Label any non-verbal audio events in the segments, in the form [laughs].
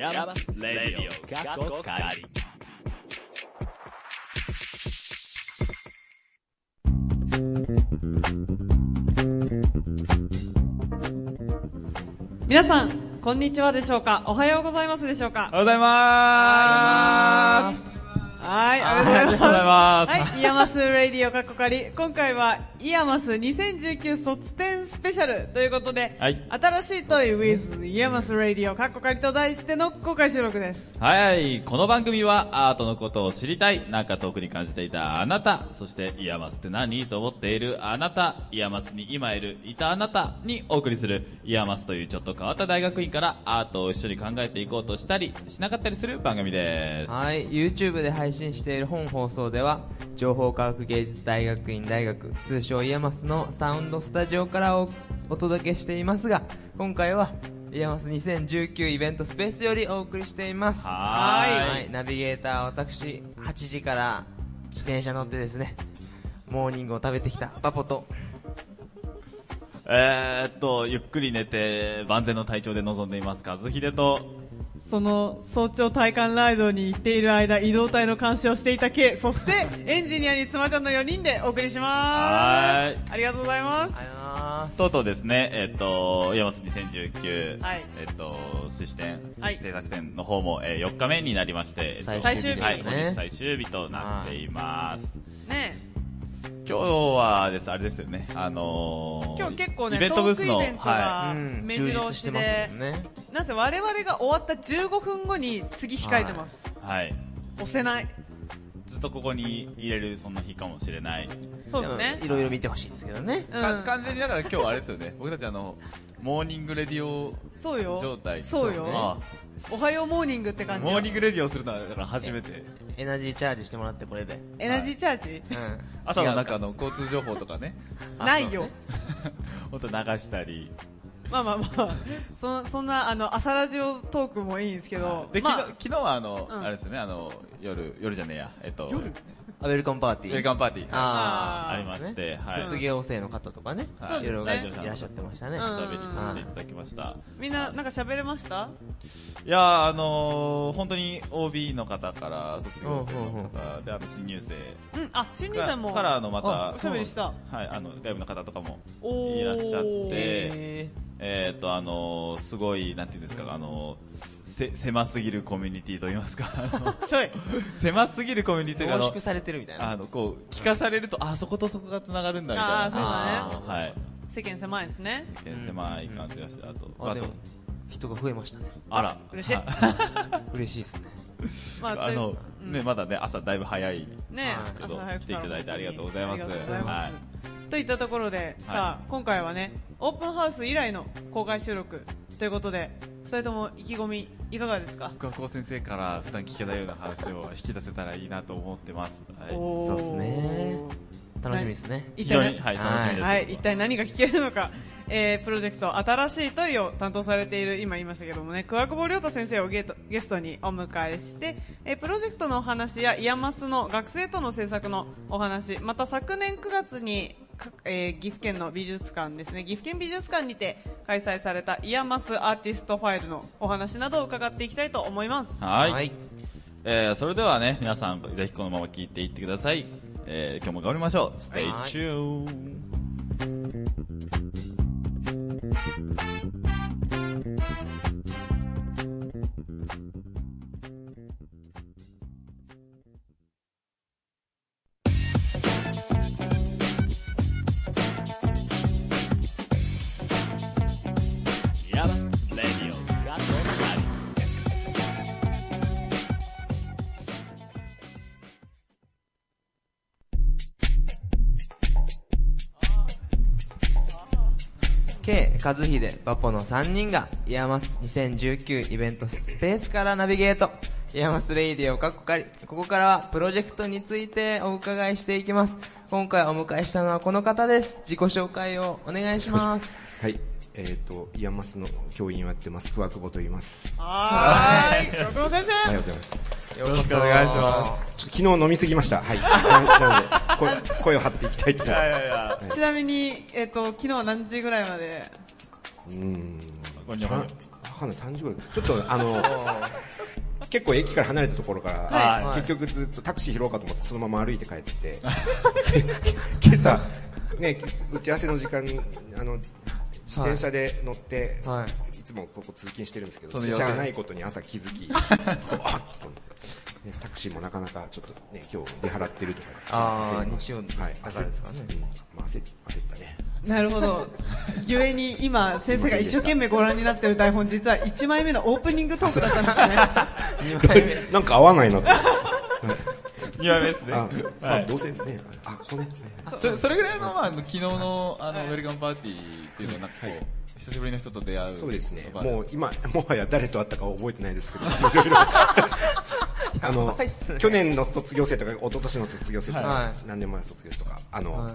IAMAS radio カッコカリ皆さん、こんにちはでしょうか？おはようございますでしょうか？おはようございます。はい、ありがとうございます。ありがとうございます。はい、 IAMAS radio カッコカリ。今回は、 IAMAS 2019卒展スペシャルということで、はい新しいトイ with IAMAS radio カッコカリと題しての公開収録です。はい、この番組はアートのことを知りたい、なんか遠くに感じていたあなた、そして IAMAS って何と思っているあなた、 IAMAS に今いる、いたあなたにお送りする、 IAMAS というちょっと変わった大学院からアートを一緒に考えていこうとしたり、しなかったりする番組です。はい、YouTube で配信している本放送では情報科学芸術大学院大学通称 IAMAS のサウンドスタジオからおお届けしていますが今回は IAMAS 2019イベントスペースよりお送りしています。はーい。はい。ナビゲーター私8時から自転車乗ってですねモーニングを食べてきたパポと。えーっと、ゆっくり寝て、万全の体調で臨んでいます、和秀と、その早朝体感ライドに行っている間、移動隊の監視をしていた K、そしてエンジニアに妻ちゃんの4人でお送りします。はーい。ありがとうございます。あとうとうですね、えっと、 IAMAS 2019、はい。えっと、修士展、はい。修士作戦の方も、えー4日目になりまして、えっと最終日はい、日最終日となっています。ね今日はです、あれですよね、あのー、今日結構ね、イベントブースの、トークイベントはがうん目充白押し実してますで、もんねなぜ我々が終わった15分後に次控えてます。い、はい。押せない。ずっとここに入れる、そんな日かもしれない。そうですねい。ろいろ見てほしいですけどねうんか完全にだから今日あれですよね僕たちあの morning radioそうよ。状態そうよ。あおはようモーニングって感じよ。モーニングレディオするのはだから初めて。エナジーチャージしてもらってこれで。エナジーチャージ？うん朝の中の交通情報とかね。ないよ。ほんと流したり。まあまあまあ、そそんな、あの、朝ラジオトークもいいんですけど、で、まあ昨日昨日はあの、うん。あれですよねあの夜夜じゃねえや。えっと夜？あウェルカムパー。ティー。ウェルカムパーティーあーありまして、はい。卒業生の方とかね、そうですね。いろいろいらっしゃってましたね。うんおしゃべりさせていただきました。みんな、なんか喋れました？いやー、あのー、本当に OB の方から卒業生の方で、あの新入生うん、あ、新入生も。からあのまたおしゃべりした。はい、あの外部の方とかもいらっしゃって、ええっ、とあのーすごいなんていうんですかあのせ狭すぎるコミュニティと言いますか。狭すぎるコミュニティが縮されてるみたいな。あのこう聞かされるとあそことそこがつながるんだみたいな。あーそうだね。はい。世間狭いですね。狭い感じがしてあとあ、でもと、人が増えましたね。あら。嬉しい。は [laughs] 嬉しいですね。まあ、あの、うん。ねまだね朝だいぶ早いね朝早く来ていただいてありがとうございます。ありがとうございます。はいといったところで、さあ、今回はね、オープンハウス以来の公開収録ということで、二人とも意気込みいかがですか？僕は高先生から普段聞けないような話を引き出せたらいいなと思ってます、はい、そうっすね。楽しみですね。一非常に、体はい、楽しみです、はい、一体何が聞けるのか、えー、プロジェクト新しい問いを担当されている、今言いましたけどもね、桑久保亮太先生をゲートゲストにお迎えして、えー、プロジェクトのお話や、 IAMAS の学生との制作のお話、また昨年9月に、かえー岐阜県の美術館ですね、岐阜県美術館にて開催された IAMASアーティストファイルのお話などを伺っていきたいと思います。はい、はい。えーそれではね皆さんぜひこのまま聞いていってください、えー今日も頑張りましょう。Stay はい。tuned 和秀、パポの3人が、 IAMAS 2019イベントスペースからナビゲート。 IAMAS Radio かっこかり。ここからはプロジェクトについてお伺いしていきます。今回お迎えしたのはこの方です。自己紹介をお願いします。はい、えっ、と、 IAMAS の教員をやってます、桑久保と言います。はーい、食堂先生ありがとうございます。よろしくお願いします昨日飲みすぎました。はい。な [laughs] なので、声声を張っていきたいと。いやいやいやちなみに、えっ、と、昨日は何時ぐらいまでうーん。かんない、3時ぐらい。ちょっと、あの、[laughs] 結構駅から離れたところから、はい。結局ずっとタクシー拾おうかと思って、そのまま歩いて帰ってて、[laughs] 今朝、ね、打ち合わせの時間に、あの、自転車で乗って、はい。い。つもここ通勤してるんですけど、自転車がないことに朝気づき、[laughs] あっと思って、ね、タクシーもなかなかちょっとね、今日出払ってるとかで、あー焦りました日曜はい、だからですかねうんまあ、焦焦ったね。なるほど。[laughs] ゆえに今、先生が一生懸命ご覧になってる台本、実は1枚目のオープニングトークだったんですね。2枚目なんか合わないなと。[laughs] 2枚目ですね。あ、どうせね、あ、ここね。そそれぐらいの、まあ、あの昨日のあのウェルカムパーティーっていうのはなんかこう、はい久しぶりの人と出会うそうですね。場もう今、もはや誰と会ったかは覚えてないですけど、[laughs] いろいろ。[laughs] あのね、去年の卒業生とか、一昨年の卒業生とか、はい。何年前の卒業生とか、あの、はい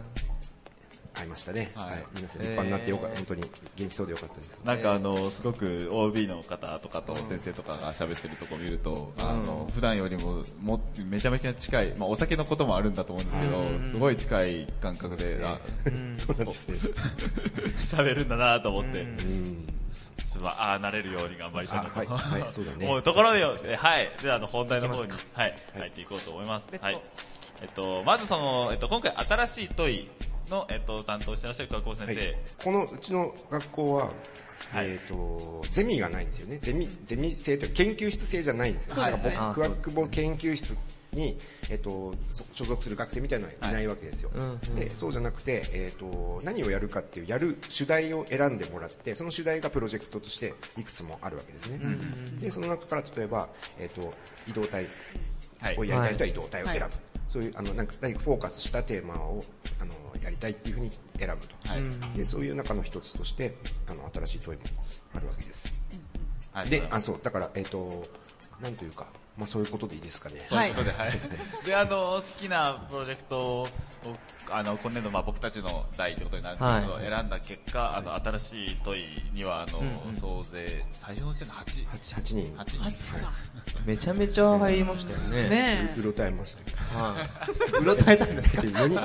会いましたね。はいはい。皆さん立派になってよかった、本当に元気そうでよかったです。なんかあの、すごく OB の方とかと先生とかが喋ってるとこ見ると、あの、普段よりももめちゃめちゃ近い、まあお酒のこともあるんだと思うんですけど、すごい近い感覚で、あそうなんですね。喋るんだなと思って、うん。ちょっとああ、なれるように頑張りたいなと。あはいはいそうだね [laughs] 思うところでよ、えはい。では、あの、本題の方に、はい、入っていこうと思います。はい。えっと、まずその、えっと、今回新しい問いの、えっと、担当してらっしゃる学校先生。はい、このうちの学校は、はいえっ、と、ゼミがないんですよね。ゼミ、ゼミ制というか研究室制じゃないんですよ。そうですね僕、クワクボ研究室に、えっ、と、そ所属する学生みたいなのはいないわけですよ。うんうんで、そうじゃなくて、えっ、と、何をやるかっていう、やる主題を選んでもらって、その主題がプロジェクトとしていくつもあるわけですね。で、その中から例えば、えっ、と、移動体はいをやりたい人は移動体を選ぶ。はいそういう、あの、なんか、何かフォーカスしたテーマを、あの、やりたいっていうふうに選ぶと。はい。でそういう中の一つとしてあの新しい問いもあるわけです。はいで、あそうだからえっ、となんというかまあそういうことでいいですかね。そういうことで、はい。[laughs] で、あの、好きなプロジェクトを、あの、今年度、まあ僕たちの代ということになるんですけど、は選んだ結果、あの、新ししい問いには、あの、総勢、最初の時点で8、八八人。8人。めちゃめちゃ入りましたよね。ねうろたえましたけど。はい。うろたえたんですかで四人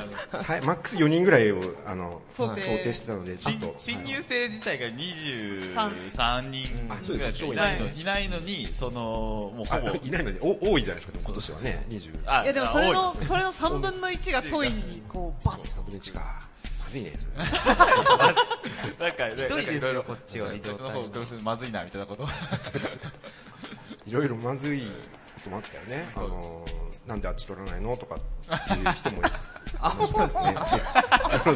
マックス4人ぐらいをあの想定。想定してたので新と新入生自体が23人ぐらいしかいないの,、はいい、ないのに、その、もうほぼ、あいないのにお多いじゃないですか今年はね20あいやでもそれあの、それの3分の1がトイにこうバッと。3分の1かまずいねそれ。なんか、一一人ですよこっちは最初の方、どうせまずいな、みたいなこと。いろいろまずいこともあったよね。あのなんであっち取らないのとかっていう人もい [laughs] あ、そうなんですね。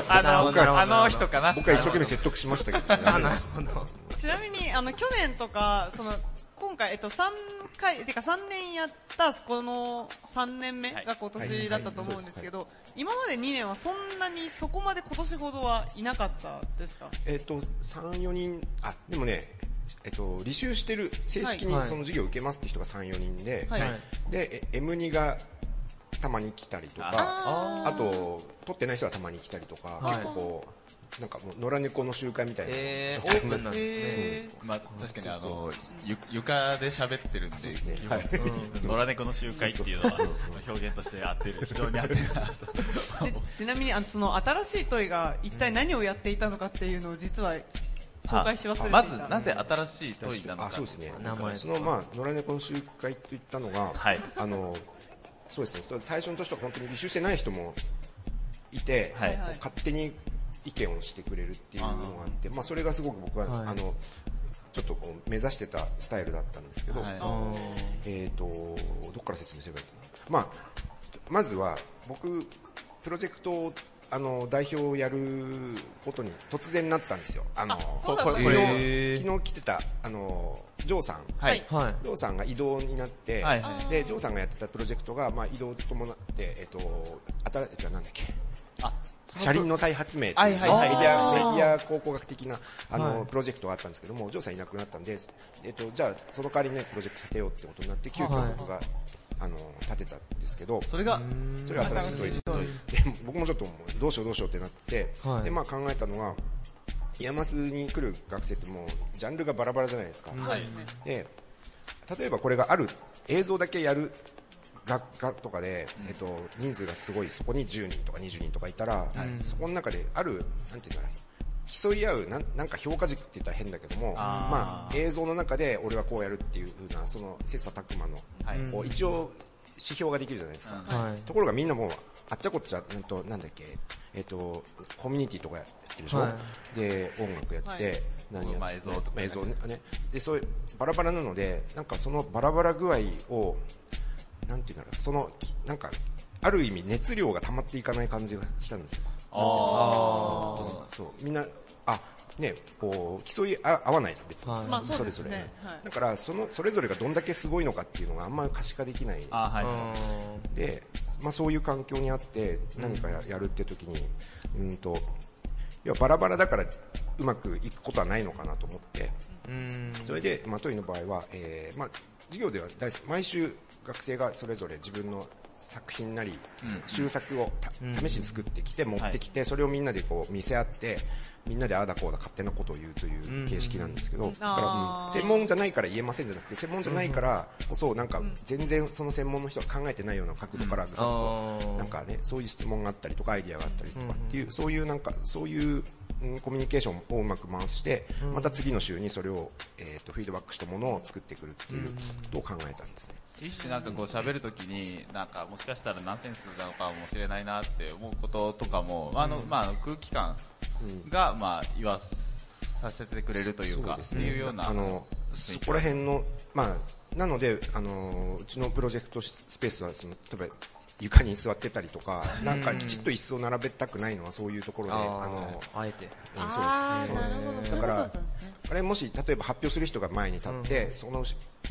あの、あの人かな。僕は一生懸命説得しましたけどあ、なるほど。ちなみに、あの、去年とか、その、今回、えっと、3回、てか3年やった、この3年目はいが今年だったと思うんですけど、今まで2年はそんなにそこまで今年ほどはいなかったですか？えっ、と、3、4人、あ、でもね、えっ、と、履修してる、正式にはい。その授業を受けますって人が3、4人で、はい。はいで、え M2 がたまに来たりとか、ああと、取ってない人はたまに来たりとか、はい。結構こう、なんかもう野良猫の集会みたいな。えー、オープンなんですね。えまあ、確かにあの、ゆ床で喋ってるんで、ですね基はい本野良猫の集会っていうのは表現として合ってる。非常に合ってる。ちなみに、あの、その新しい問いが一体何をやっていたのかっていうのを実は紹介し忘れていた。まず、なぜ新しい問いなのか。あ、そうですね。名前その、まあ、野良猫の集会といったのが、はいあの、そうですね、最初の年とか本当に履修してない人もいて、はいはい勝手に意見をしてくれるっていうのがあって、まあ、それがすごく僕は、はいあの、ちょっとこう目指してたスタイルだったんですけど、はいあえっ、と、どっから説明すればいいかな。まあ、まずは、僕、プロジェクトを、あの、代表をやることに突然なったんですよ。あの、昨日、昨日来てた、あの、ジョーさん。はい。はい。ジョーさんが移動になって、はいはいで、ジョーさんがやってたプロジェクトが、まあ、移動を伴って、えっ、と、新じゃあなんだっけ、あ、車輪の再発明ってはいいうはいはいメディア、あー。メディア考古学的な、あの、はい。プロジェクトがあったんですけども、ジョーさんいなくなったんで、えっ、と、じゃあ、その代わりにね、プロジェクト立てようってことになって、急はい遽僕が、あの、立てたんですけど、それが、それが新しい問いで僕もちょっとどうしようどうしようってなって、はい。で、まあ考えたのが、 IAMAS に来る学生ってもう、ジャンルがバラバラじゃないですか。そうですね。で、例えばこれがある、映像だけやる学科とかで、えっと、人数がすごい、そこに10人とか20人とかいたら、そこの中である、なんていうんだろう、競い合うなんなんか評価軸って言ったら変だけどもまあ、映像の中で俺はこうやるっていう風なその切磋琢磨の、はい。こう一応指標ができるじゃないですか、はい。ところがみんなもうあっちゃこっちゃうんとなんだっけえっ、とコミュニティとかやってるでしょ、はで音楽やってて、はい。何やまあ映像とかね。映像ねね。でそういうバラバラなのでなんかそのバラバラ具合をなんていうんだろう。そのきなんかある意味熱量が溜まっていかない感じがしたんですよ。あそう。みんなあねこう競いあ合わない別に、はい。まあそうですね。れぞれ。はい。だからそのそれぞれがどんだけすごいのかっていうのがあんまり可視化できない。あーはい。で、まあ、そういう環境にあって何かややるって時に、うんと要はバラバラだからうまくいくことはないのかなと思って。うんそれで、まあ、トイの場合は、えーまあ、授業では毎週学生がそれぞれ自分の作品なり、終作をた試しに作ってきて、持ってきて、それをみんなでこう見せ合ってみんなでああだこうだ勝手なことを言うという形式なんですけど、だから、専門じゃないから言えませんじゃなくて専門じゃないからこそなんか全然その専門の人が考えてないような角度からぐさとなんかねそういう質問があったりとかアイディアがあったりとかっていうそういうなんかそういううんコミュニケーションをうまく回してまた次の週にそれをえーとフィードバックしたものを作ってくるっていうことを考えたんですね。一種なんかこう喋るときになんかもしかしたらナンセンスなのかもしれないなって思うこととかも、あのまあ空気感がまあ言わさせてくれるというかってそういうようなあのそこら辺のまあなのであのうちのプロジェクトスペースはその例えば床に座ってたりとかなんかきちっと椅子を並べたくないのはそういうところであのああえて。そうですそうですだったんですね。あれもし例えば発表する人が前に立って、その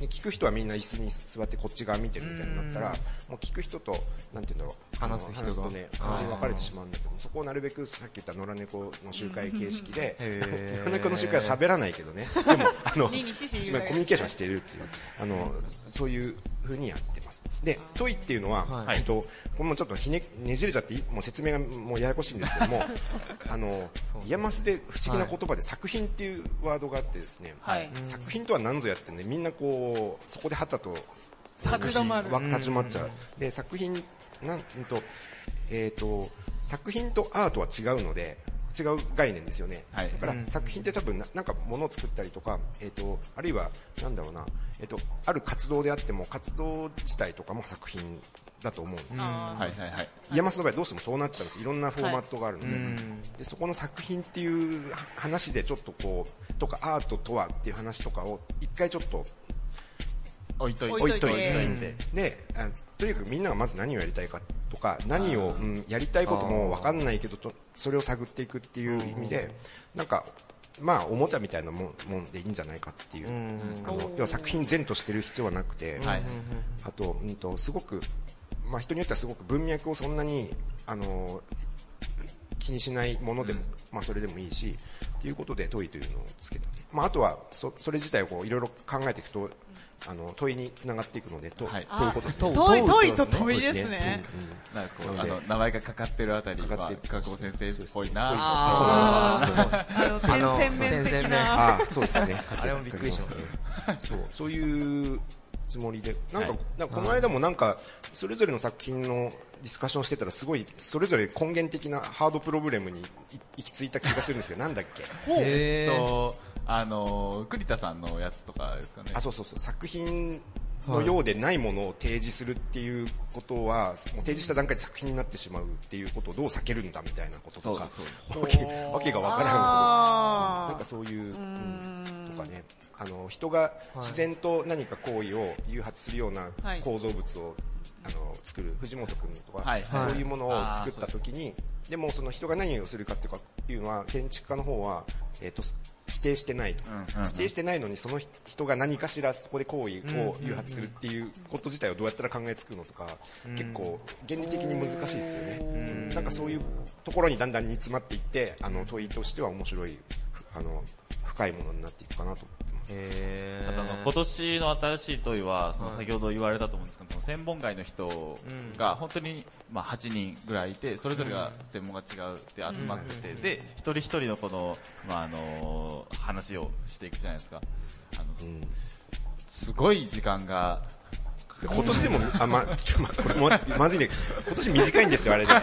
聞く人はみんな椅子に座ってこっち側見てるみたいになったら、もう聞く人となんて言うんだろう話す人とね完全に分かれてしまうんだけどそこをなるべくさっき言った野良猫の集会形式で、野良猫の集会は喋らないけどね。[laughs] でもあのコミュニケーションしているっていうあのそういう風にやってます。で問いっていうのは、はい。えっと、これもちょっとひねねじれちゃってもう説明がもうややこしいんですけども [laughs] あの IAMAS で不思議な言葉で作品っていうワードがあってですね、はい。作品とは何ぞやってねみんなこうそこではたと立ち止まるわ立ち止まっちゃうで作品なんうんと,、えー、と作品とアートは違うので違う概念ですよね、はい。だから作品って多分ななんか物を作ったりとか、えー、とあるいはなんだろうな、えー、とある活動であっても活動自体とかも作品だと思うんです。はいはいはい。 IAMAS の場合どうしてもそうなっちゃうんです。いろんなフォーマットがあるので,、でそこの作品っていう話でちょっとこうとかアートとはっていう話とかを一回ちょっと置いといて。置いといて。であとにかくみんながまず何をやりたいかとか何を、うん、やりたいことも分かんないけどとそれを探っていくっていう意味でなんかまあおもちゃみたいなもんもんでいいんじゃないかっていう、あの要は作品善としてる必要はなくて、はいあと,、うん、とすごく、まあ、人によってはすごく文脈をそんなにあの気にしないものでも、まあ、それでもいいしということで問いというのをつけた、まあ、あとはそそれ自体をこういろいろ考えていくとあの問いにつながっていくのでと,、はい。ということですね。問い問いと問いですね。なんかこうなのであの名前がかかってるあたりはかかってる。川久保先生っぽいな。あー。あのあの点線面的なああそうですね。あれもびっくりしましたね。そうそういうつもりでなんか,、はい。なんかこの間もなんかそれぞれの作品のディスカッションしてたらすごいそれぞれ根源的なハードプロブレムにい行き着いた気がするんですけどなんだっけ？へーとあの栗田さんのやつとかですかね。あそうそうそう。作品のようでないものを提示するっていうことは、もう提示した段階で作品になってしまうっていうことをどう避けるんだみたいなこととかそうわけわけがわからんなんかそういう、うんとかね。あの人が自然と何か行為を誘発するようなはい。構造物を、あの作る藤本君とか、はいはい。そういうものを作った時にでもその人が何をするかっていうかいうのは建築家の方は、えー、と指定してないと、指定してないのにその人が何かしらそこで行為を誘発するっていうこと自体をどうやったら考えつくのとか、結構原理的に難しいですよね、うん。なんかそういうところにだんだん煮詰まっていってあの問いとしては面白いあの深いものになっていくかなとあとあの今年の新しい問いはその先ほど言われたと思うんですけど、その専門外の人が本当にまあ8人ぐらいいてそれぞれが専門が違うで集まってて、で一人一人のこの,、まあ、あの話をしていくじゃないですか。あの、うん。すごい時間がか今年でも、あ、ま、ちょ、ま、これも、まずいね。今年短いんですよ、あれで。[laughs] え、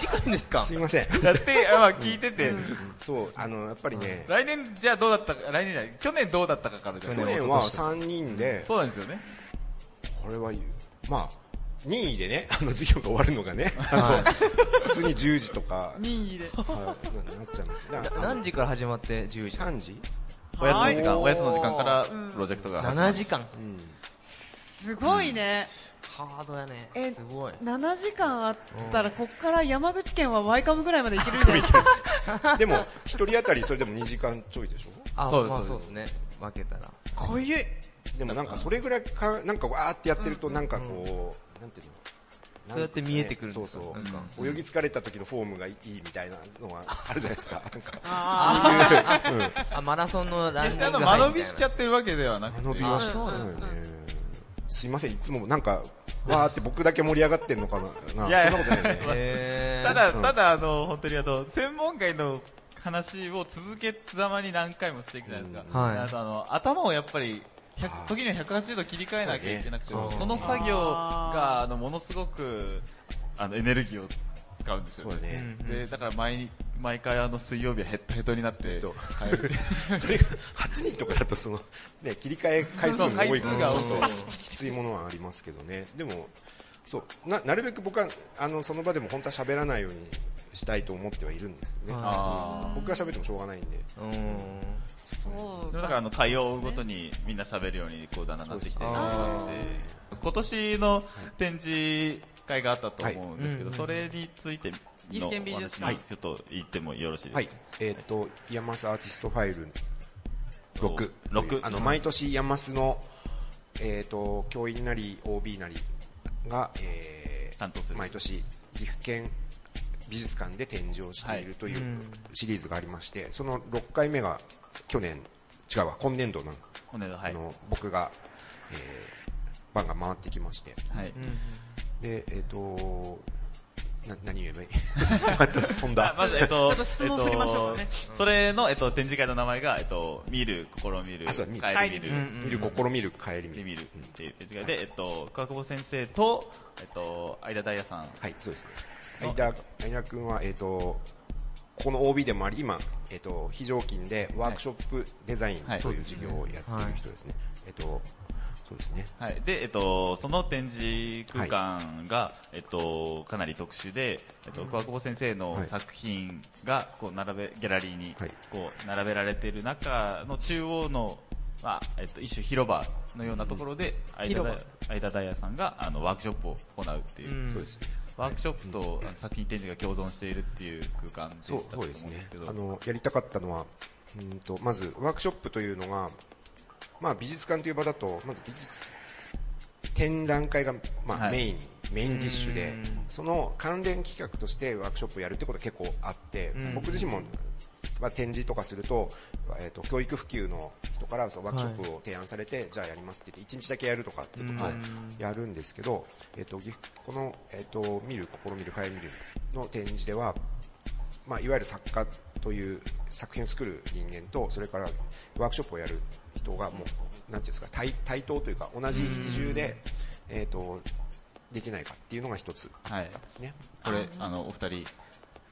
短いんですか？すいません。やって、あまあ聞いてて、そう、あの、やっぱりね、来年じゃあどうだったか、来年じゃない、去年どうだったかからじゃ去年は3人で、そうなんですよね。これは、まあ、任意でね、あの、授業が終わるのがね、あの、普通に10時とか、任意で。はい。ななっちゃいます。何時から始まって10時 ?3 時？おやつの時間、はい。おやつの時間からうん。プロジェクトが始まる。7時間。うん。すごいね。ハードやね。えすごい。7時間あったら、こっから山口県はワイカムぐらいまで行けるんじゃないでも、一人当たりそれでも2時間ちょいでしょ？あそうですまあそううですすね。分けたら。濃ゆい。でもなんかそれぐらいか、なんかわーってやってると、なんかこう、なんていうの？そうやって見えてくるんですかそうそう。泳ぎ疲れた時のフォームがいいみたいなのがあるじゃないですか。[laughs] なんか、あそういう、うん。あマラソンのランニン決してあの、間延びしちゃってるわけではなくて。間延びはしうんそうだよね。すいません、いつもなんか、わーって僕だけ盛り上がってんのかな。そんなことないよね。ただ、うんただ、あの、本当にあの、専門外の話を続けざまに何回もしていくじゃないですか。うんはいあとあの、頭をやっぱり、100あー時には180度切り替えなきゃいけなくてその作業が、あの、ものすごく、あの、エネルギーを使うんですよね。そうだね。うんで、だから毎、毎回あの、水曜日はヘッドヘッドになって、と [laughs] それが8人とかだとその、ね、切り替え回数も多い。からちょっときついものはありますけどね。でもそう。ななるべく僕はあのその場でも本当は喋らないようにしたいと思ってはいるんですよね、あ僕が喋ってもしょうがないんで。う。んそう。だからあの会を追うごとにみんな喋るようにこうだんだんなってきて今年の展示会があったと思うんですけど、はい。それについて岐阜のお県美術館。ちょっと言ってもよろしいですか、はい。えっ、と IAMASアーティストファイル6六あの毎年 IAMAS の、えー、と教員なり OB なりが、えー担当する。毎年岐阜県美術館で展示をしているといううんシリーズがありましてその6回目が去年違うわ今年度の,、骨のはい。あの僕が、えー番が回ってきまして。はいでえっ、とな何言えばいい？[laughs] 飛んだ。まず、えっと、ちょっと質問振りましょうかね。えっとそれの、えっと、展示会の名前が、えっと、見る、心見る、帰り見る、うん見る心見る帰り見る。で見るっていう展示会で、えっと、川久保先生と、えっと、相田大也さん、はい、そうですね。相田、相田くんは、えっ、と、ここの OB でもあり、今、えっ、と、非常勤でワークショップデザインはいとい。う授業をやっている人ですね。えっ、と、そうですね。はい。で、えっと、その展示空間が、えっと、かなり特殊で、えっと、桑久保先生のはい作品が、こう、並べ、ギャラリーにはい、こう、並べられている中の中央の、まあ、えっと、一種広場のようなところで、相田大也さんが、あの、ワークショップを行うっていう、うん。そうです。ね。ワークショップと、あの作品展示が共存しているっていう空間でそうしたと思うんそうですね。ですけど、あのやりたかったのはうんとまずワークショップというのが、まあ、美術館という場だとまず美術展覧会が、まあはい。メインメインディッシュでうん。その関連企画としてワークショップをやるってことが結構あってうん。僕自身も、まあ、展示とかすると,、えー、と教育普及の人からそのワークショップを提案されて、じゃあやりますって言って1日だけやるとかっていうとかうん。やるんですけど、えー、とぎこの、えー、と見る心見る帰り見るの展示ではまあ、いわゆる作家という作品を作る人間とそれからワークショップをやる人がもうなんていうんですか対対等というか同じ比重で、えー、とできないかっていうのが一つあはいったんですね。これ、あの、お二人、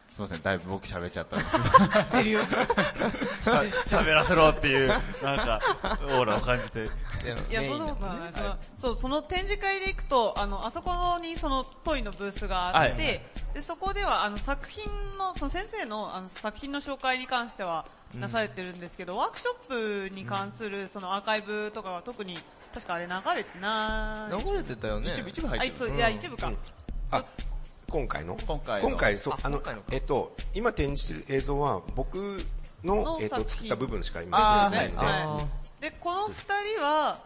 すみません、だいぶ僕喋っちゃったんで。す知ってるよ。[laughs] 喋らせろっていう、なんか、オーラを感じて、いや、そんなことはない。その、そう、その展示会で行くと、あの、あそこにそのトイのブースがあって、はい。で、そこでは、あの、作品の、その先生の、あの、作品の紹介に関しては、なされてるんですけど、ワークショップに関する、そのアーカイブとかは特に、確かあれ流れてない。流れてたよね。一部、一部入あ、ってる。いつ、いや、一部か。あ今回の？今回の。今回そうああのえっと今展示してる映像は僕ののえっと作った部分しか今出てないんで、はい。で、この二人は、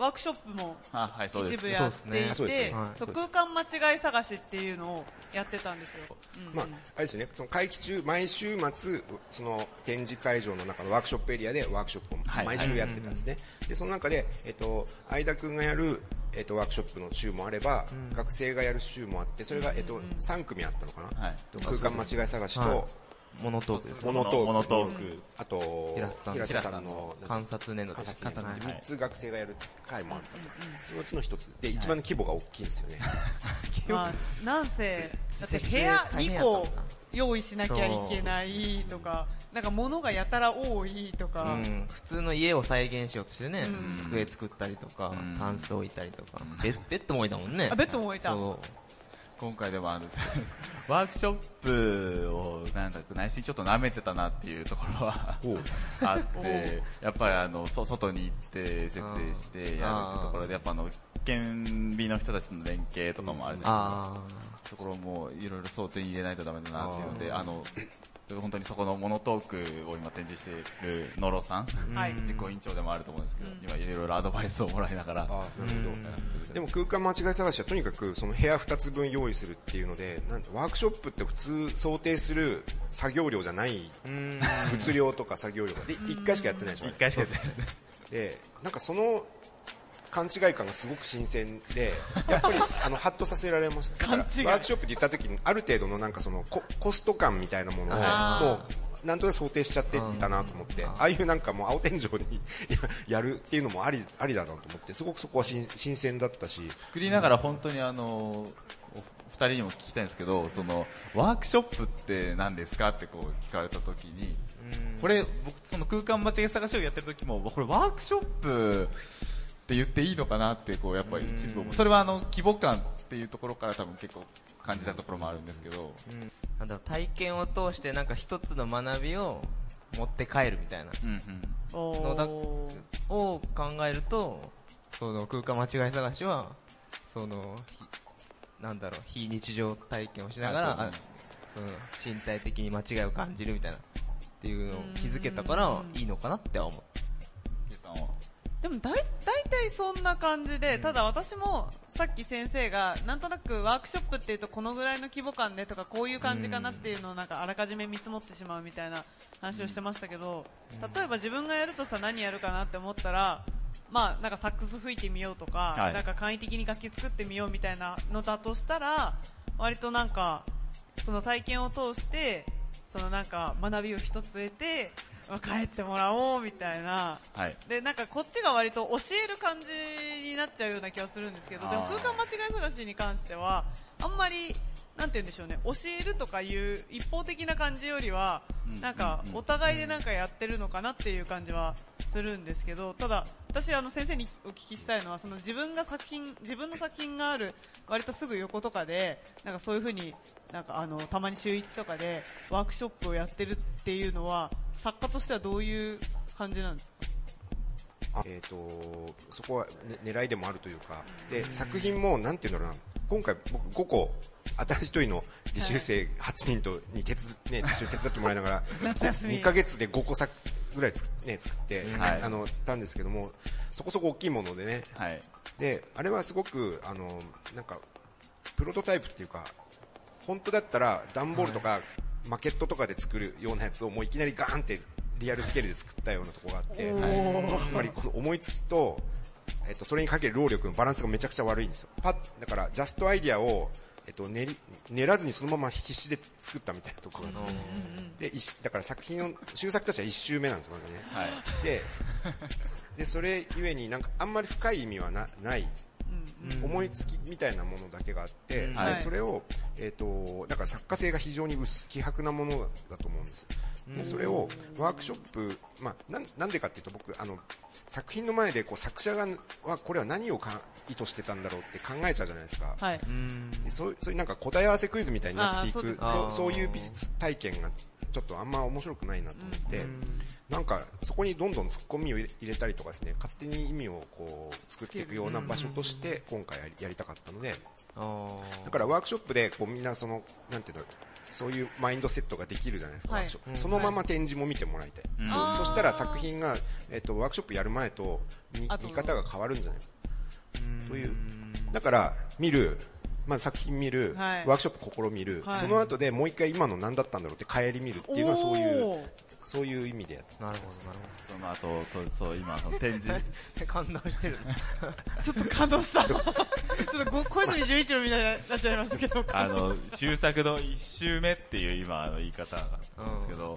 ワークショップもあ、はい、そうです。一部やっていて空間間違い探しっていうのをやってたんですよ。うんうん。まあ、あれですよね、その会期中、毎週末、その展示会場の中のワークショップエリアでワークショップをはい。毎週やってたんですね。で、その中で、えっと、相田くんがやる、えっと、ワークショップの週もあれば、学生がやる週もあって、それが、えっと、3組あったのかな、はい。空間間違い探しと、はいモノトークですモノトーク。モノトーク。あと平瀬さん。平瀬さんの観察年度観察年度はい3つ学生がやる会もあったと、そのうちの一つ。で一番の規模が大きいんですよね、[laughs] まあ、なんせ、[laughs] だって部屋2大変やったもん個な用意しなきゃいけないとか、なんか物がやたら多いとか、うん、普通の家を再現しようとしてね、うん。机作ったりとか、うん。タンス置いたりとか、ベッベッドも置いたもんね。あベッドも置いた。そう。今回でもあの [laughs] ワークショップをなんだか内心ちょっと舐めてたなっていうところは [laughs] あってやっぱりあのそ外に行って設営してやるってところでやっぱあの県美の人たちの連携とかもあるじゃないあですか。ところもいろいろ想定に入れないとダメだなっていうのであの本当にそこのモノトークを今展示している野呂さんはい。実行委員長でもあると思うんですけど、うん。今いろいろアドバイスをもらいながらあなるほど、うんでも空間間違い探しはとにかくその部屋2つ分用意するっていうのでなんワークショップって普通想定する作業量じゃないーうん。物量とか作業量が。で1回しかやってないでしょ。一回しかですね。でなんかその勘違い感がすごく新鮮で [laughs] やっぱりあのハッとさせられました。だから勘違い。ワークショップって言った時にある程度のなんかそのココスト感みたいなものをもうなんとなく想定しちゃっていたなと思ってああいうなんかもう青天井にや [laughs] やるっていうのもありありだなと思ってすごくそこは新新鮮だったし。作りながら本当にあのお二人にも聞きたいんですけどそのワークショップって何ですかってこう聞かれた時にこれ僕その空間間違い探しをやってる時もこれワークショップって言っていいのかなってこうやっぱり一部それはあの規模感っていうところから多分結構感じたところもあるんですけど。うん。なんだろう体験を通してなんか一つの学びを持って帰るみたいな。うんうん。おのだーを考えるとその空間間違い探しはそのひなんだろう非日常体験をしながらあその身体的に間違いを感じるみたいなっていうのを気づけたからいいのかなっては思う。ケイさんは？でもだい大体そんな感じで、ただ私もさっき先生がなんとなくワークショップっていうとこのぐらいの規模感でとかこういう感じかなっていうのをなんかあらかじめ見積もってしまうみたいな話をしてましたけど、例えば自分がやるとさ何やるかなって思ったら、まあなんかサックス吹いてみようとか、はい。なんか簡易的に楽器作ってみようみたいなのだとしたら、割となんかその体験を通してそのなんか学びを一つ得て、まあ帰ってもらおうみたいな。はいでなんかこっちが割と教える感じになっちゃうような気がするんですけどでも空間間違い探しに関してはあんまりなんて言うんでしょうね教えるとかいう一方的な感じよりはうん。なんかお互いでなんかやってるのかなっていう感じはするんですけどただ私あの先生にお聞きしたいのはその自分が作品自分の作品がある割とすぐ横とかでなんかそういう風になんかあのたまに週一とかでワークショップをやってるっていうのは作家としてはどういう感じなんですか？あ。えー、とそこは、ね、狙いでもあるというか。で作品もなんていうんだろうな。今回僕5個新しい一人の実習生8人とに手伝,、ね、[laughs] 手伝ってもらいながら夏休み2ヶ月で5個作ぐらい作,、ね、作って、はい。あのたんですけどもそこそこ大きいものでね。はい。であれはすごくあのなんかプロトタイプっていうか本当だったら段ボールとか、マケットとかで作るようなやつをもういきなりガーンってリアルスケールで作ったようなところがあって、おつまりこの思いつきと、えっと、それにかける労力のバランスがめちゃくちゃ悪いんですよ。パッだからジャストアイディアを、えっと、練り練らずにそのまま必死で作ったみたいなところ。があって、で一だから作品の終作としては1周目なんですよまだね。はい。ででそれゆえになんかあんまり深い意味はなない。思いつきみたいなものだけがあって、ではい。それを、えー、とだから作家性が非常に薄希薄なものだと思うんですでそれをワークショップ、まあ、なんなんでかっていうと僕あの作品の前でこう作者がはこれは何をか意図してたんだろうって考えちゃうじゃないですか、はい。でそうそういうなんか答え合わせクイズみたいになっていくそうそうそういう美術体験がちょっとあんま面白くないなと思って、なんかそこにどんどんツッコミを入れ入れたりとかですね勝手に意味をこう作っていくような場所として今回やりやりたかったので。だからワークショップでこうみんなそのなんていうのそういうマインドセットができるじゃないですか、はい。ワークショップ。そのまま展示も見てもらいたい、そそしたら作品が、えっとワークショップやる前と見見方が変わるんじゃないかという。だから見る、まあ、作品見る、はいワークショップ試みる、はいその後でもう一回今の何だったんだろうって帰り見るっていうのはそういうそういう意味でやってなるほど、なるその後、そう、そう、今、その展示、ほど。感動してる。ちょっと感動した。ちょっとご小泉純一郎みたいになっちゃいますけど。あの、終作の一周目っていう今の言い方なんですけど、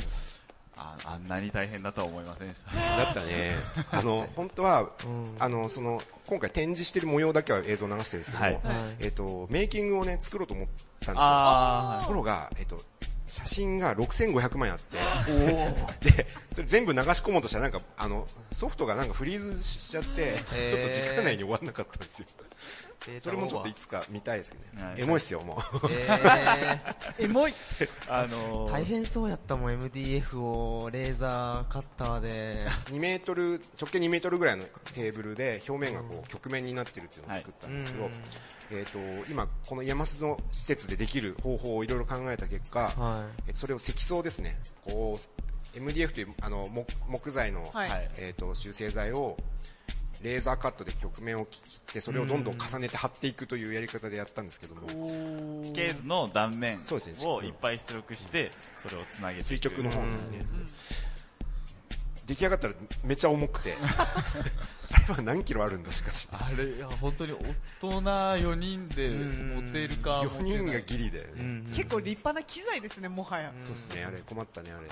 ああんなに大変だとは思いませんでした。だったね。[laughs] あの、本当は、うんあの、その、今回展示してる模様だけは映像流してるんですけども、はいはいえっ、と、メイキングをね、作ろうと思ったんですよ。あところが、えっ、と、写真が6500枚あって、で、それ全部流し込もうとしたらなんか、あの、ソフトがなんかフリーズしちゃって、ーちょっと時間内に終わらなかったんですよ。それもちょっといつか見たいですねは。いエモいっすよ、もう。[laughs] エモい。あのー、大変そうやったもん、MDF をレーザーカッターで。2メートル、直径2メートルぐらいのテーブルで、表面がこう、曲面になってるっていうのを作ったんですけど、はいえっ、と、今、この山須の施設でできる方法をいろいろ考えた結果、はえそれを積層ですね。こう、MDF というあの木木材の、えっ、と、修正材を、レーザーカットで曲面を切って、それをどんどん重ねて貼っていくというやり方でやったんですけども、地形図の断面そうですねをいっぱい出力して、それをつなげて垂いく。直の方にね、出来上がったらめっちゃ重くて、[laughs] あれは何キロあるんだしかし。あれ、いや、本当に大人4人でうん持てるか持4てない人がギリだよね。結構立派な機材ですね、もはや。そうですね、あれ困ったね、あれ。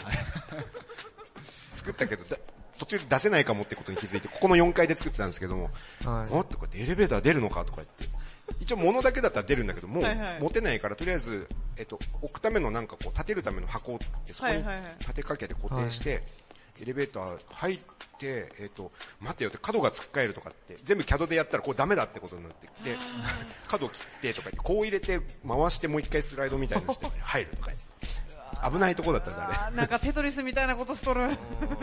作ったけど、だ途中で出せないかもってことに気づいて、ここの4階で作ってたんですけども、はいおっとこうやってエレベーター出るのかとか言って。一応物だけだったら出るんだけど、もう持てないから、とりあえず、えっと、置くためのなんかこう、立てるための箱を作って、そこに立てかけて固定して、エレベーター入って、えっと、待ってよって角がつっかえるとかって、全部 CAD でやったらこれダメだってことになってきて、[laughs] 角切ってとか言って、こう入れて回してもう一回スライドみたいにして入るとか言って。危ないとこだったんだ、あれ。あーなんかテトリスみたいなことしとる。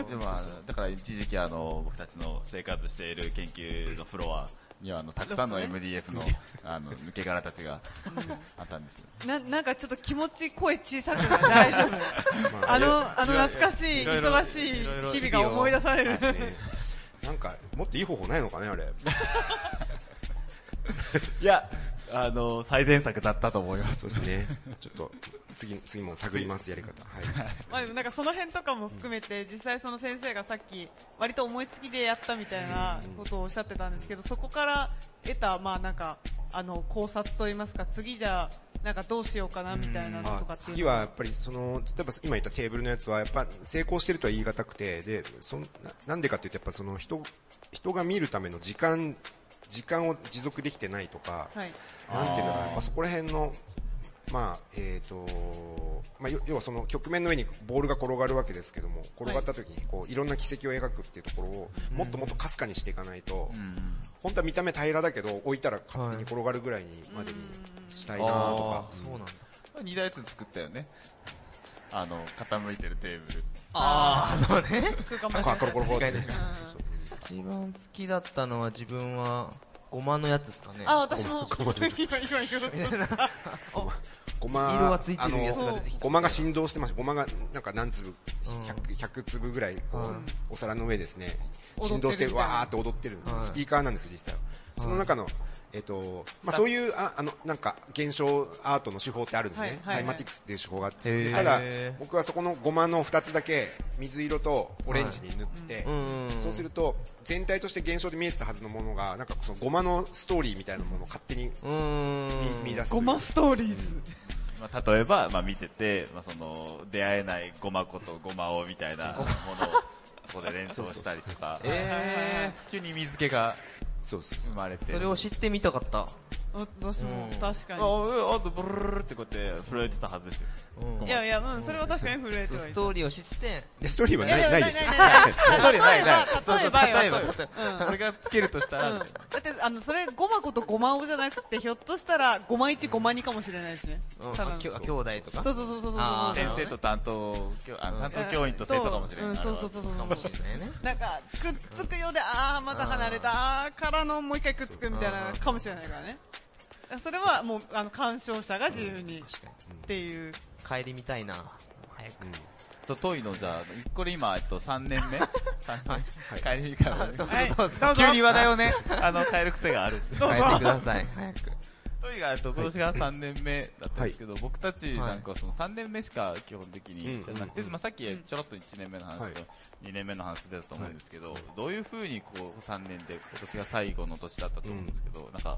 でもだから一時期あの僕たちの生活している研究のフロアにはあのたくさんの MDF のあの抜け殻たちがあったんですよ。な、なんかちょっと気持ち声小さくない？大丈夫。まあの、あの懐かしい、忙しい日々が思い出される。ねなんか、もっといい方法ないのかね、あれ。[laughs] いやあの最善作だったと思います。そうですね。ちょっと、次、次も探ります、やり方。はい。まあでもなんかその辺とかも含めて、実際その先生がさっき、割と思いつきでやったみたいなことをおっしゃってたんですけど、そこから得た、まあなんか、あの、考察といいますか、次じゃあ、なんかどうしようかなみたいなのとあかっていう次はやっぱりその例えば今言ったテーブルのやつはやっぱ成功してるとは言い難くてでそんななんでかっていうとやっぱその人人が見るための時間時間を持続できてないとか、はい。なんていうんだろうやっぱそこら辺のまあえーとまあ、要はその局面の上にボールが転がるわけですけども転がった時にこういろんな軌跡を描くっていうところをもっともっとかすかにしていかないと、本当は見た目平らだけど置いたら勝手に転がるぐらいにまでにしたいなとか、あそうなんだ。二台やつ作ったよね。あの傾いてるテーブル。ああ、そうね。空間あコロコロコロって一番好きだったのは自分は、ごまのやつですかね。あ、私も、[laughs] 今、今言おうとした。[laughs] ごま色がついてるやつが出てきた。ごまが振動してましたごまがなんか何粒、100, 100粒ぐらいお皿の上ですね振動してわーって踊ってるんですスピーカーなんですよ実際は。その中の、えっとまあ、そういうああのなんか現象アートの手法ってあるんですね、サイマティクスっていう手法があって、ただ僕はそこのごまの2つだけ水色とオレンジに塗って、うんそうすると全体として現象で見えてたはずのものがなんかそのごまのストーリーみたいなものを勝手に。見見出すとごまストーリーズ。まあ、例えば、まあ、見てて、まあ、その出会えないごまことごまおみたいな [laughs] ものをそこで連想したりとか、え急に水気がそうそう生まれて。ー、それを知ってみたかった。私も確かあに。ああとブルルってこうやって震えてたはずですよ。うん。いやいや、うん、それは確かに震えてそうはいストーリーを知って、でストーリーはないないです。ないないない [laughs] 例えばないない。例えばよ。例えば、例えば俺がつけるとしたら、うん、だってあのそれごまことごまおじゃなくてひょっとしたらごま1ごま2かもしれないしね。兄弟とか？そうそうそうそうそう先生と担当教あ担当教員と生徒かもしれない、うんそうそうそうそうかもしれないね。なんかくっつくようでああまた離れた。あーからのもう一回くっつくみたいなかもしれないからねそれはもうあの鑑賞者が自由にっ確かていう。に。帰りみたいな。早く。とトイのじゃあこれ今、えっと、3年目？[laughs] 三年帰りから、はい。急に話題をねあの変える癖がある。どうぞ。帰ってください、早く。トイが、えっと、今年が3年目だったんですけど、僕たちなんかその3年目しか基本的に知らなくて、まあさっきちょろっと1年目の話と2年目の話出たと思うんですけど、どういう風にこう3年で今年が最後の年だったと思うんですけど、なんか、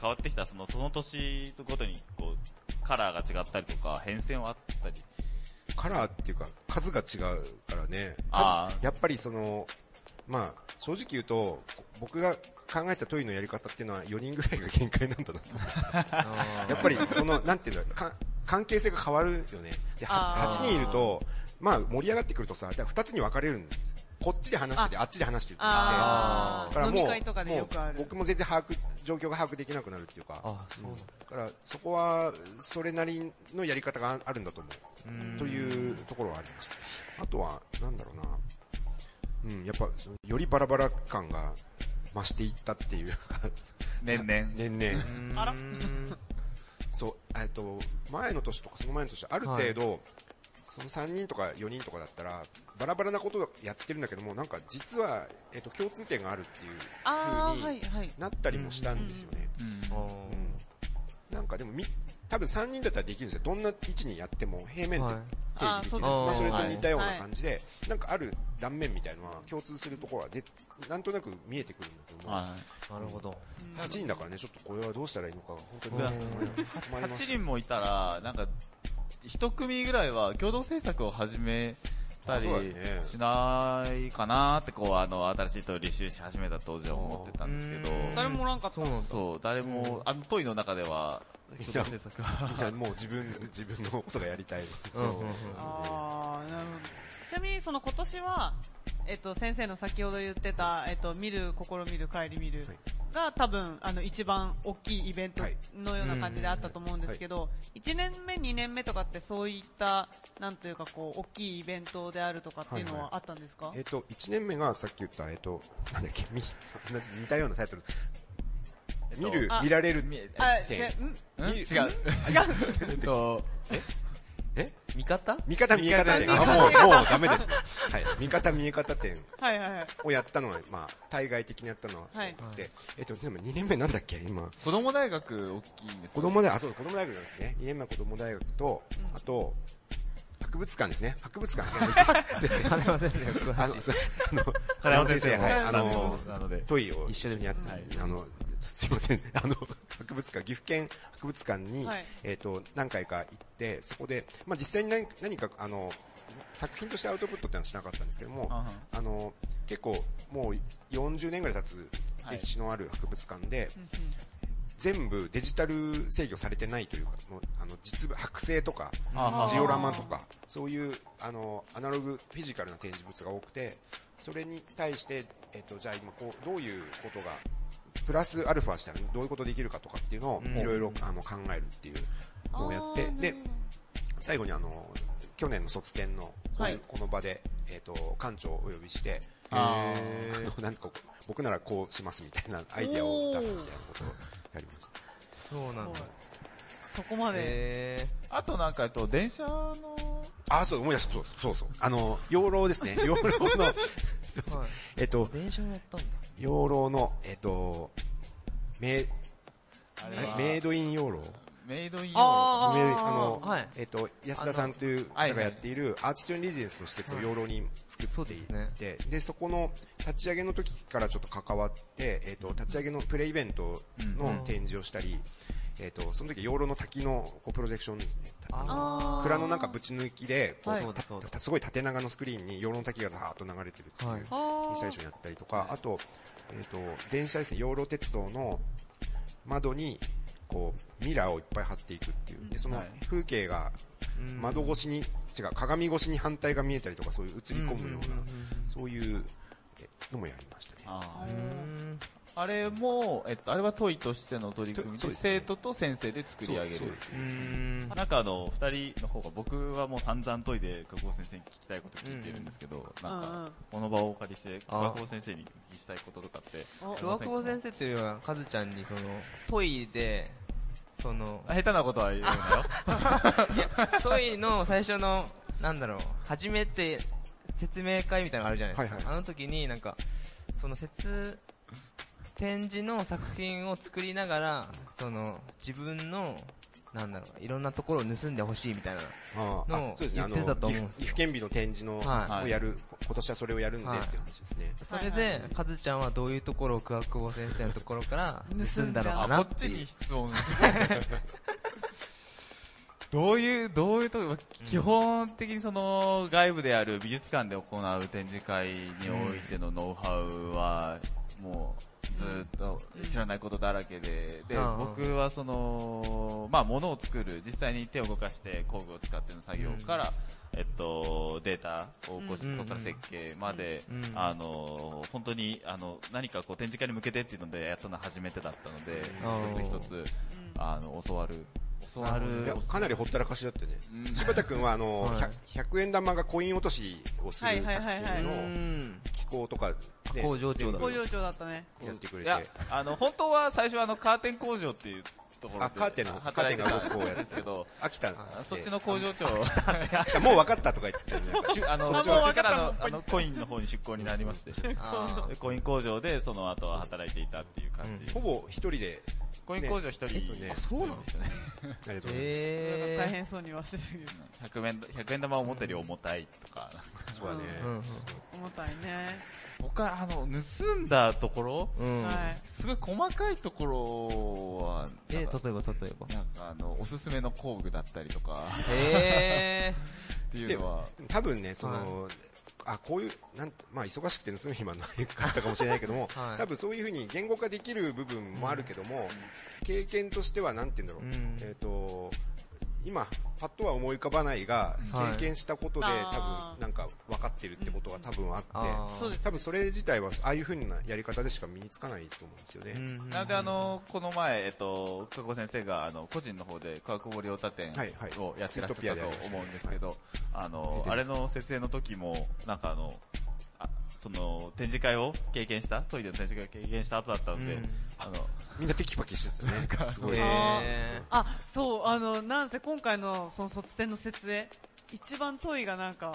変わってきたその、その年ごとにこう、カラーが違ったりとか、変遷はあったり。カラーっていうか、数が違うからね。あ数やっぱりその、まあ、正直言うと、僕が考えたトイのやり方っていうのは4人ぐらいが限界なんだなと。[laughs] やっぱり、その、なんていうの、か関係性が変わるよね。で、はあー8人いると、まあ、盛り上がってくるとさ、だから2つに分かれるんです。こっちで話してて、あっちで話してるって言ってだからもう会とかでよくあるもう僕も全然把握、状況が把握できなくなるっていうか。あ、そうだ。だから、そこは、それなりのやり方があるんだと思う。というところはありました。あとは、なんだろうな。うん、やっぱ、そのよりバラバラ感が増していったっていうか、年々。[laughs] 年々。あらそう、えっと、前の年とかその前の年、ある程度、その3人とか4人とかだったら、バラバラなことをやってるんだけども、なんか実は、えっと、共通点があるっていう風にはい、はい。なったりもしたんですよね。なんかでもみ、多分3人だったらできるんですよ。どんな位置にやっても平面ではい。まあ、それとはい似たような感じで、なんかある断面みたいのは共通するところはで、なんとなく見えてくるんだけども、はなるほど。8人だからね、ちょっとこれはどうしたらいいのかが本当にうん困り困りま8した人もいたら、なんか、一組ぐらいは共同制作を始めたりしないかなって、こう、あの、新しいトイレ習し始めた当時は思ってたんですけど、うん。誰もおらんかった。そうなん。だ。そう、誰も、あのトイの中では、共同制作は、もう自分、自分のことがやりたい。うん。あーなるほど。ちなみにその今年は、えっと、先生の先ほど言ってた、えっと、見る、心見る、帰り見るはい。が多分、あの、一番大きいイベントはい。のような感じであったと思うんですけど、1年目、2年目とかってそういった、なんというかこう、大きいイベントであるとかっていうのはいははあったんですか？えっと、1年目がさっき言った、えっと、なんだっけ、み、同じ似たようなタイトル。見るあ、見られるみあ、点じゃん？うん？違う。み違う。[laughs] えっと、[laughs] え？味方？見方見え方点。見方あ、もう、もうダメです。はい。見方見え方点はいはいはい。をやったのは、まあ、対外的にやったのは、はいで、えっと、でも2年目なんだっけ？今。子供大学大きいんです子供大学、あ、そう、子供大学なんですね。2年目は子供大学と、あと、博物館ですね。博物館。先生。金山先生が詳あの、しい。あの、金山先生はい、はいあの。トイを一緒にやって、はいあの、すいません、あの、博物館、岐阜県博物館に、はい。えっ、と、何回か行って、そこで、まあ、実際に何何か、あの、作品としてアウトプットってのはしなかったんですけども、ああの、結構、もう40年ぐらい経つ歴史のある博物館で、うんうん。全部デジタル制御されてないというか、あの実物、剥製とか、あジオラマとか、そういうあのアナログ、フィジカルな展示物が多くて、それに対して、えっと、じゃあ今こう、どういうことが、プラスアルファしたらどういうことできるかとかっていうのをうんいろいろあの考えるっていうのをやって、で、最後にあの、去年の卒展のここの場で、えっと、館長をお呼びして、ああのなんか僕ならこうしますみたいなアイディアを出すみたいなことをやりました。そうなんだ。そこまで。へあとなんか、えっと、電車の、あ、そう、思い出した。そうそうそう。あの、養老ですね。[laughs] 養老の。えっと、電車もやったんだ。養老の、えっと、メあれはメイドイン養老？メイドインヨーあの、はい。えっと、安田さんというはい方がやっているアーチストンリジデンスの施設を養老に作そうっていですね。て、で、そこの立ち上げの時からちょっと関わって、えっと、立ち上げのプレイベントの展示をしたり、えっと、その時養老の滝のこうプロジェクションですね。あのあー。蔵のなんかぶち抜きで、こうはい。す。ごい縦長のスクリーンに養老の滝がザーッと流れてるっていう、はい。あー最初にやったりとか、あと、えっ、と、電車ですね、養老鉄道の窓に、こう、ミラーをいっぱい貼っていくっていう。で、そのはい。風景がうん。窓越しに、違う、鏡越しに反対が見えたりとか、そういう映り込むような、そういうえのもやりましたね。あれも、えっと、あれはトイとしての取り組みで、生徒と先生で作り上げる。なんかあの、二人の方が、僕はもう散々トイで、久保先生に聞きたいこと聞いてるんですけど、なんかん、この場をお借りして、あ久保先生に聞きしたいこととかって、お桑久保先生というのは、カズちゃんにその、トイで、その、あ下手なことは言うなよ。[laughs] トイの最初の、なんだろう、初めて説明会みたいなのあるじゃないですか。はいはい。あの時になんか、その説、展示の作品を作りながら、その、自分の、なんだろう、いろんなところを盗んでほしいみたいな。ああのそうですね、あの、言ってたと思うんですよ。岐阜岐阜県美の展示の、はい。をやる、今年はそれをやるんではいっていう話ですね。それはいで、かずちゃんはどういうところを桑久保先生のところから盗んだのかあ、な？こっちに質問。どういう、どういうところ、基本的にその外部である美術館で行う展示会においてのノウハウは、もうずっと知らないことだらけで、でうん、僕はその、まあ物を作る、実際に手を動かして工具を使っての作業から、えっと、データを起こしうん。て、そこから設計までうん、あの、本当に、あの、何かこう展示会に向けてっていうのでやったのは初めてだったので、うん。一つ一つ、あの、教わる。教わる。かなりほったらかしだってね。うん柴田君はあの、はい 100, 100円玉がコイン落としをするはい作はいはいはい品のん。機構とかで工場長だ全部工場長だったね。やってくれいやて。、あの、本当は最初はあの、カーテン工場っていうところで、あカーテンの働いてたカーテンが動く方やんですけど、秋田あそっちの工場長、もう分かったとか言ってあの、あうちかったからあの、あの、コインの方に出向になりまして、[laughs] コイン工場でその後は働いていたっていう感じ。ほぼ一人で、コイン工場一人、ね。あそうなんですよね。ありがとうございます。え大変そうにはしてたけど。100円、100円玉を持ってるより重たいとか。そうだね。うん重たいね。他、あの、盗んだところ。すごい細かいところは、え、例えば例えば。なんかあの、おすすめの工具だったりとか、へ [laughs] っていうのは、多分ね、その、あ、こういう、なんまあ、忙しくて盗む暇ないかったかもしれないけども、[laughs] はい。多分そういうふうに言語化できる部分もあるけども、経験としては、なんて言うんだろう、うん。えっ、と、今、パッとは思い浮かばないが、はい経験したことで、多分、なんか分かってるってことは多分あって、うです。多分それ自体は、ああいうふうなやり方でしか身につかないと思うんですよね。うん。なので、あの、この前、えっと、加古先生が、あの、個人の方で、科学保良太展はいはい。をやってらっしゃったと思うんですけど、あの見て、まあすれの設営の時も、なんかあの、あその、展示会を経験した、トイレの展示会を経験した後だったので、うんあの、みんなテキパキしてたよね。すごい。へあ、そう、あの、なんせ今回のその卒展の設営、一番問いがなんか、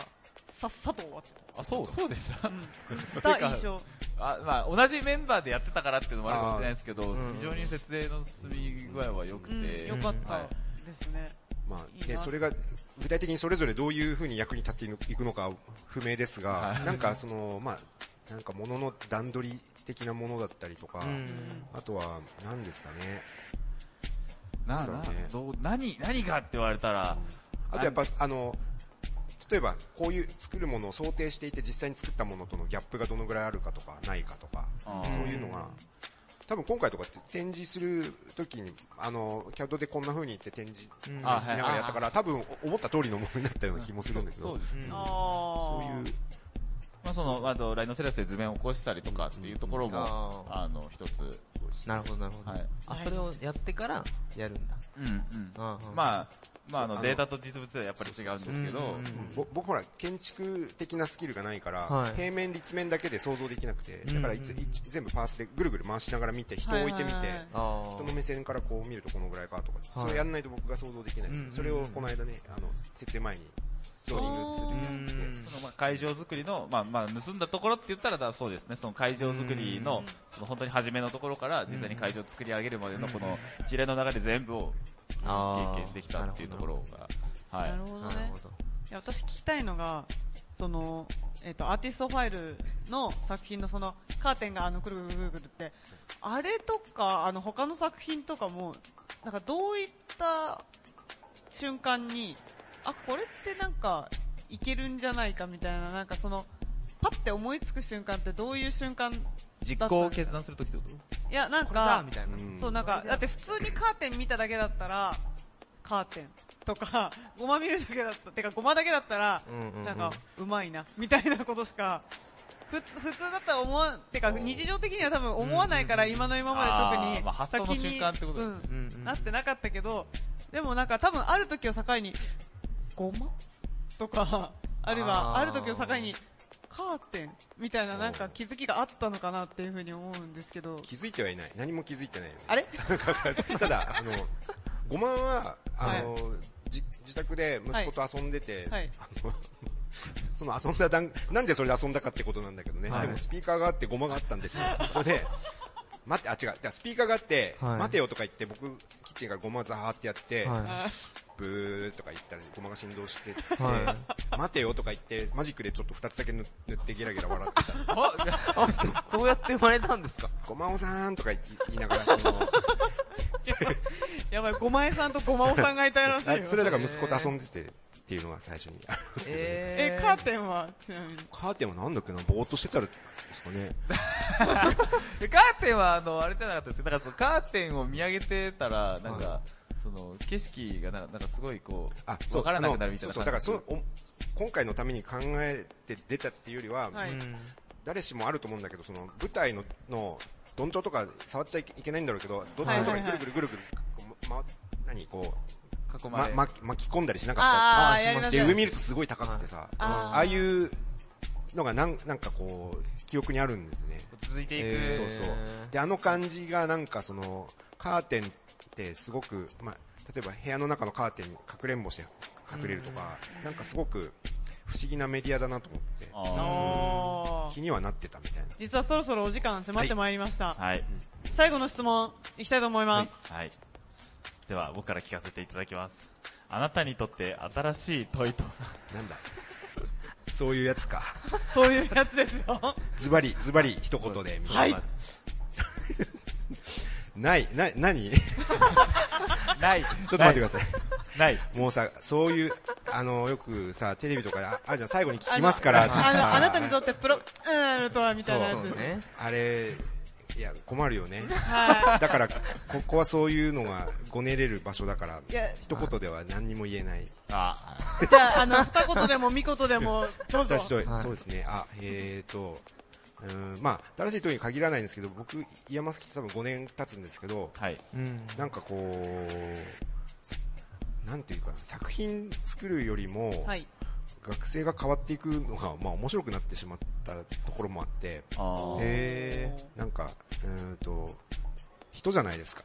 さっさと終わってあ、そう、そうでした。た。うん。た印象。[laughs] あまあ、同じメンバーでやってたからっていうのもあるかもしれないですけど、ー非常に設営の進み具合は良くうん、て、よかったはいですね。まあ、ね、いいなそれが、具体的にそれぞれどういうふうに役に立っていくのか不明ですが、はい。なんかその、まあ、なんか物の段取り的なものだったりとか、うん。あとは、何ですかね。な、ね、どう、何、何がって言われたら、あとやっぱ、あの、例えば、こういう作るものを想定していて実際に作ったものとのギャップがどのぐらいあるかとか、ないかとか、そういうのが、多分今回とかって展示するときに、あの、CAD でこんな風に言って展示しうん。ながらやったから、多分思った通りのものになったような気もするんですね。うん。あそういう、まあ、その、あと、ライノセラスで図面を起こしたりとかっていうところも、ああの、一つ。なるほど、なるほど。はい。あ、それをやってからやるんだ。うん、うん。あまあ、まあ、あの、データと実物はやっぱり違うんですけど、僕ほら建築的なスキルがないから、はい。平面立面だけで想像できなくてうんだからいつ、い全部パースでぐるぐる回しながら見て人を置いてみて、人の目線からこう見るとこのぐらいかとか、はい。それやんないと僕が想像できない、うん。それをこの間ねあの設営前にローリングするうん。時にやってそのまあ会場作りの、まあまあ、盗んだところって言ったらだそうですね、その会場作りの、その本当に初めのところから実際に会場を作り上げるまでのこの一連の中で全部を経験できたっていうところが、はい。なる。ほどね。なるほ。ど。いや私聞きたいのが、その、えっ、と、アーティストファイルの作品のその、カーテンがあの、くるくるくるくるって、あれとか、あの、他の作品とかも、なんかどういった瞬間に、あ、これってなんか、いけるんじゃないかみたいな、なんかその、パッて思いつく瞬間ってどういう瞬間実行を決断するときってこいや、なんかみ、たいな。うん。そう、なんか、だって普通にカーテン見ただけだったら、カーテンとか、[laughs] ごま見るだけだった、てかごまだけだったら、うんうんうん。なんか、うまいな、みたいなことしか、普通、普通だったら思わ、てか日常的には多分思わないから、今の今まで特にまあ、発想の瞬間ってことうん、うんうんなってなかったけど、でもなんか多分ある時を境に、ごま？とか、あるいはある時を境に、カーテンみたいななんか気づきがあったのかなっていうふうに思うんですけど、気づいてはいない。何も気づいてないあれ？[laughs] ただあの5万はあの、じ自宅で息子と遊んでて、はい。あの [laughs] その遊んだ段なんでそれで遊んだかってことなんだけどね、はい。でもスピーカーがあってゴマがあったんですよ。[laughs] それで待って、あ、違う。じゃあスピーカーがあって、はい。待てよとか言って、僕、キッチンからごまザーってやって、はい。あブーとか言ったらごまが振動してって、は待てよとか言って、マジックでちょっと二つだけ塗塗ってゲラゲラ笑ってた。[laughs] あ、そそうやって生まれたんですか？ごまおさーんとか言い言いながら、その、[laughs] やばい、ごまえさんとごまおさんがいたらしいよ。あそれだから息子と遊んでてっていうのが最初にありますけど、え、カーテンは、ちなみに。カーテンはなんだっけな、ぼーっとしてたらですかね。で [laughs] カーテンは、あの、あれじゃなかったですよ。だからそのカーテンを見上げてたら、なんか、その、景色がな、なんかすごいこう、あ、わからなくなるみたいなそうそう、だからその、お今回のために考えて出たっていうよりは、はい。うん。誰しもあると思うんだけど、その舞台ののどんちょうとか触っちゃいけないんだろうけど、どんちょうとかにぐるぐるぐるぐる、こうま、何こう、ま、囲まれ。ま、巻き込んだりしなかった。で、上見るとすごい高くてさ、あー。ああいうのがなんなんかこう、記憶にあるんですね。続いていく。えーそうそう。で、あの感じがなんかその、カーテンってすごく、まあ、例えば部屋の中のカーテンにかくれんぼして隠れるとか、なんかすごく不思議なメディアだなと思って、気にはなってたみたいな。実はそろそろお時間迫ってまいりました。ーはい。最後の質問、いきたいと思います。はい。では、僕から聞かせていただきます。あなたにとって新しい問いと、なんだ？そういうやつか。そういうやつですよ。ズバリ、ズバリ一言で、みたいな。はい [laughs] ない、な、何？ち [laughs] ょない。[laughs] ちょっと待ってください。ない。もうさ、そういう、あの、よくさ、テレビとかでああるじゃん、最後に聞きますからってあの、さあなたにとってプロ、うん、とは、みたいなやつね。あれ、いや、困るよね。はだから、ここはそういうのがごねれる場所だから一言では何にも言えない。あ、い。じゃあ、あの、二言でも三言でも、どうぞ。私と、はいそうですね、あ、えーと、うん、まあ、新しい問いに限らないんですけど、僕、 IAMAS 来て多分5年経つんですけど、はい。うん。なんかこう、なんていうか、作品作るよりも、はい。学生が変わっていくのが、まあ面白くなってしまったところもあって、あなんか、うーんと、人じゃないですか。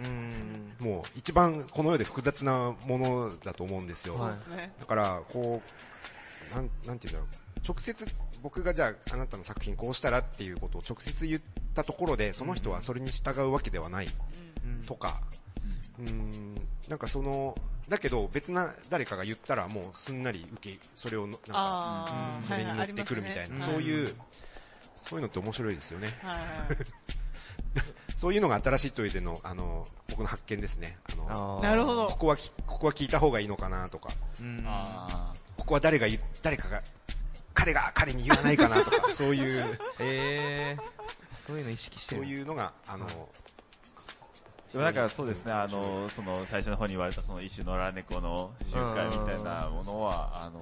ー。うん。[laughs] もう一番この世で複雑なものだと思うんですよ。そうですね。だから、こう、なん、なんていうんだろう。直接、僕がじゃあ、あなたの作品こうしたらっていうことを直接言ったところで、その人はそれに従うわけではないうん。とか、うーん、なんかその、だけど別な誰かが言ったらもうすんなり受け、それをのなんか、それに乗ってくるみたいな、そうう。いう、そういうのって面白いですよね。はいはい。[laughs] そういうのが新しいトイレの、あの、僕の発見ですね。あの、あー。なるほど。ここはき、ここは聞いた方がいいのかなとか、うん。あここは誰が誰かが、彼が彼に言わないかなとか、[laughs] そういう、えー。そういうの意識してる。そういうのが、あの、ーでもなんかそうですね、あの、その最初の方に言われたその一種野良猫の集会みたいなものは、あの、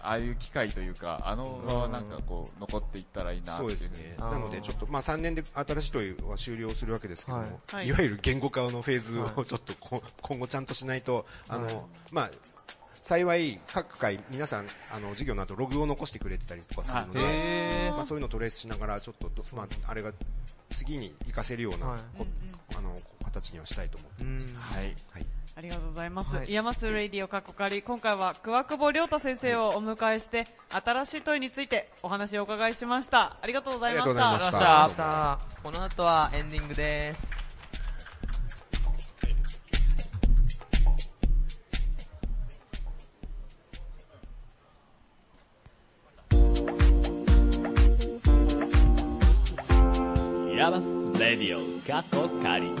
ああいう機会というか、あのなんかこう、残っていったらいいなってそういうふうに。ですね。なので、ちょっと、まあ、3年で新しい問いは終了するわけですけども、はいいはいわゆる言語化のフェーズはをちょっとこ今後ちゃんとしないと、あの、はいまあ、幸い、各回、皆さん、あの、授業の後、ログを残してくれてたりとかするので、へまあ、そういうのをトレースしながら、ちょっとど、まあ、あれが、次に活かせるような、はいこあの、形にはしたいと思ってうます。ん。はい。はい。ありがとうございます。はい IAMAS Radio カッコカリ。今回は桑久保亮太先生をお迎えして、新しい問いについてお話をお伺いしました。ありがとうございました。ありがとうございました。この後はエンディングです。過去仮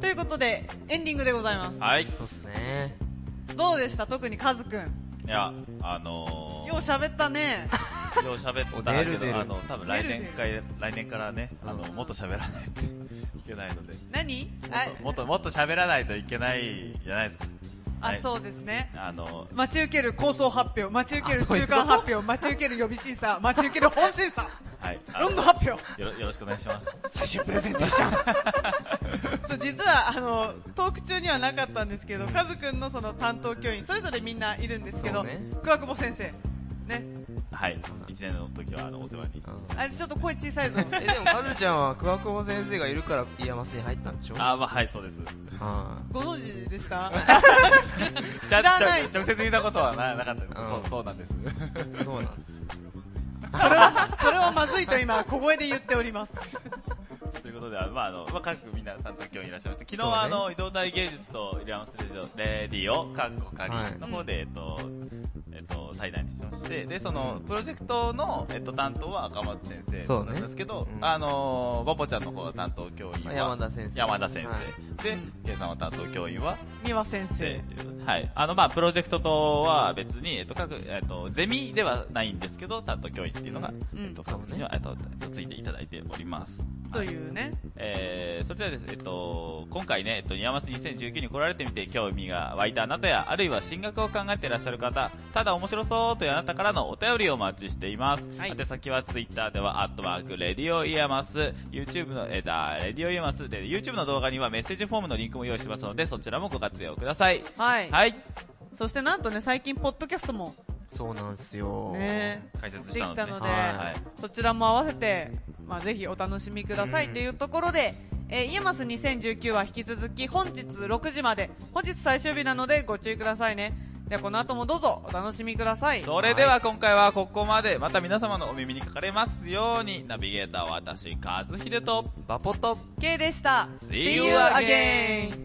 ということで、エンディングでございます。はい。そうっすね。どうでした？特にカズくん。いや、あのよう喋ったね。ー、[laughs] よう喋ったけ出る出るど、あの、多分来年か来年からね、あの、もっと喋らないといけないので、何？あもっと、もっと喋らないといけないじゃないですか。あ、はいそうですね。あの、待ち受ける構想発表、待ち受ける中間発表、待ち受ける予備審査、[laughs] 待ち受ける本審査、はい。あロンのグ発表。よろよろしくお願いします。最終プレゼンテーション。[laughs] そう、実は、あの、トーク中にはなかったんですけど、カズくんのその担当教員、それぞれみんないるんですけど、ね桑久保先生、ね、はい。1年の時は、あの、お世話に。あれちょっと声小さいぞ [laughs] えでもカズちゃんは桑久保先生がいるから IAMAS に入ったんでしょ？あ、まあ、はい、そうです。はご存知でした？[laughs] 知知らない直接言ったことはななかったです。うんそう、そうなんです。いそうなんですそれはそれはまずいと今小声で言っております [laughs] ということで、まあ、あの、まあ、各みんな担当教員いらっしゃいまして、昨日そうねは、あの、移動大芸術とイラマスレジオ、レディオ、カッコ仮はいの方で、えっと、えっと、対談にしまして、で、その、プロジェクトの、えっと、担当は赤松先生なんですけど、うんあの、バポちゃんの方は担当教員は、山田先生山田先はい生。で、ケイさんは担当教員は、三輪先で生はい。あの、まあ、プロジェクトとは別に、えっと、各、えっと、ゼミではないんですけど、担当教員っていうのが、うんえっと、各地には、えっと、えっとついていただいております。というねえー、それではですね、えっと、今回ね、えっと、ニヤマス2019に来られてみて興味が湧いたあなたや、あるいは進学を考えていらっしゃる方、ただ面白そうというあなたからのお便りをお待ちしています。はい宛先はツイッターでは、アットマーク、レディオイヤマス、YouTube の、えーだ、レディオイヤマスで、YouTube の動画にはメッセージフォームのリンクも用意してますので、そちらもご活用ください。はい、はい。そしてなんとね最近ポッドキャストもそうなんですよ。ね、解説してきたので、はい、そちらも合わせて、まあ、ぜひお楽しみくださいというところで、えー、イエマス2019は引き続き本日6時まで、本日最終日なのでご注意くださいね。ではこの後もどうぞお楽しみください。それでは今回はここまで、また皆様のお耳にかかれますように、ナビゲーター私、和秀と、バポト、K でした。See you again!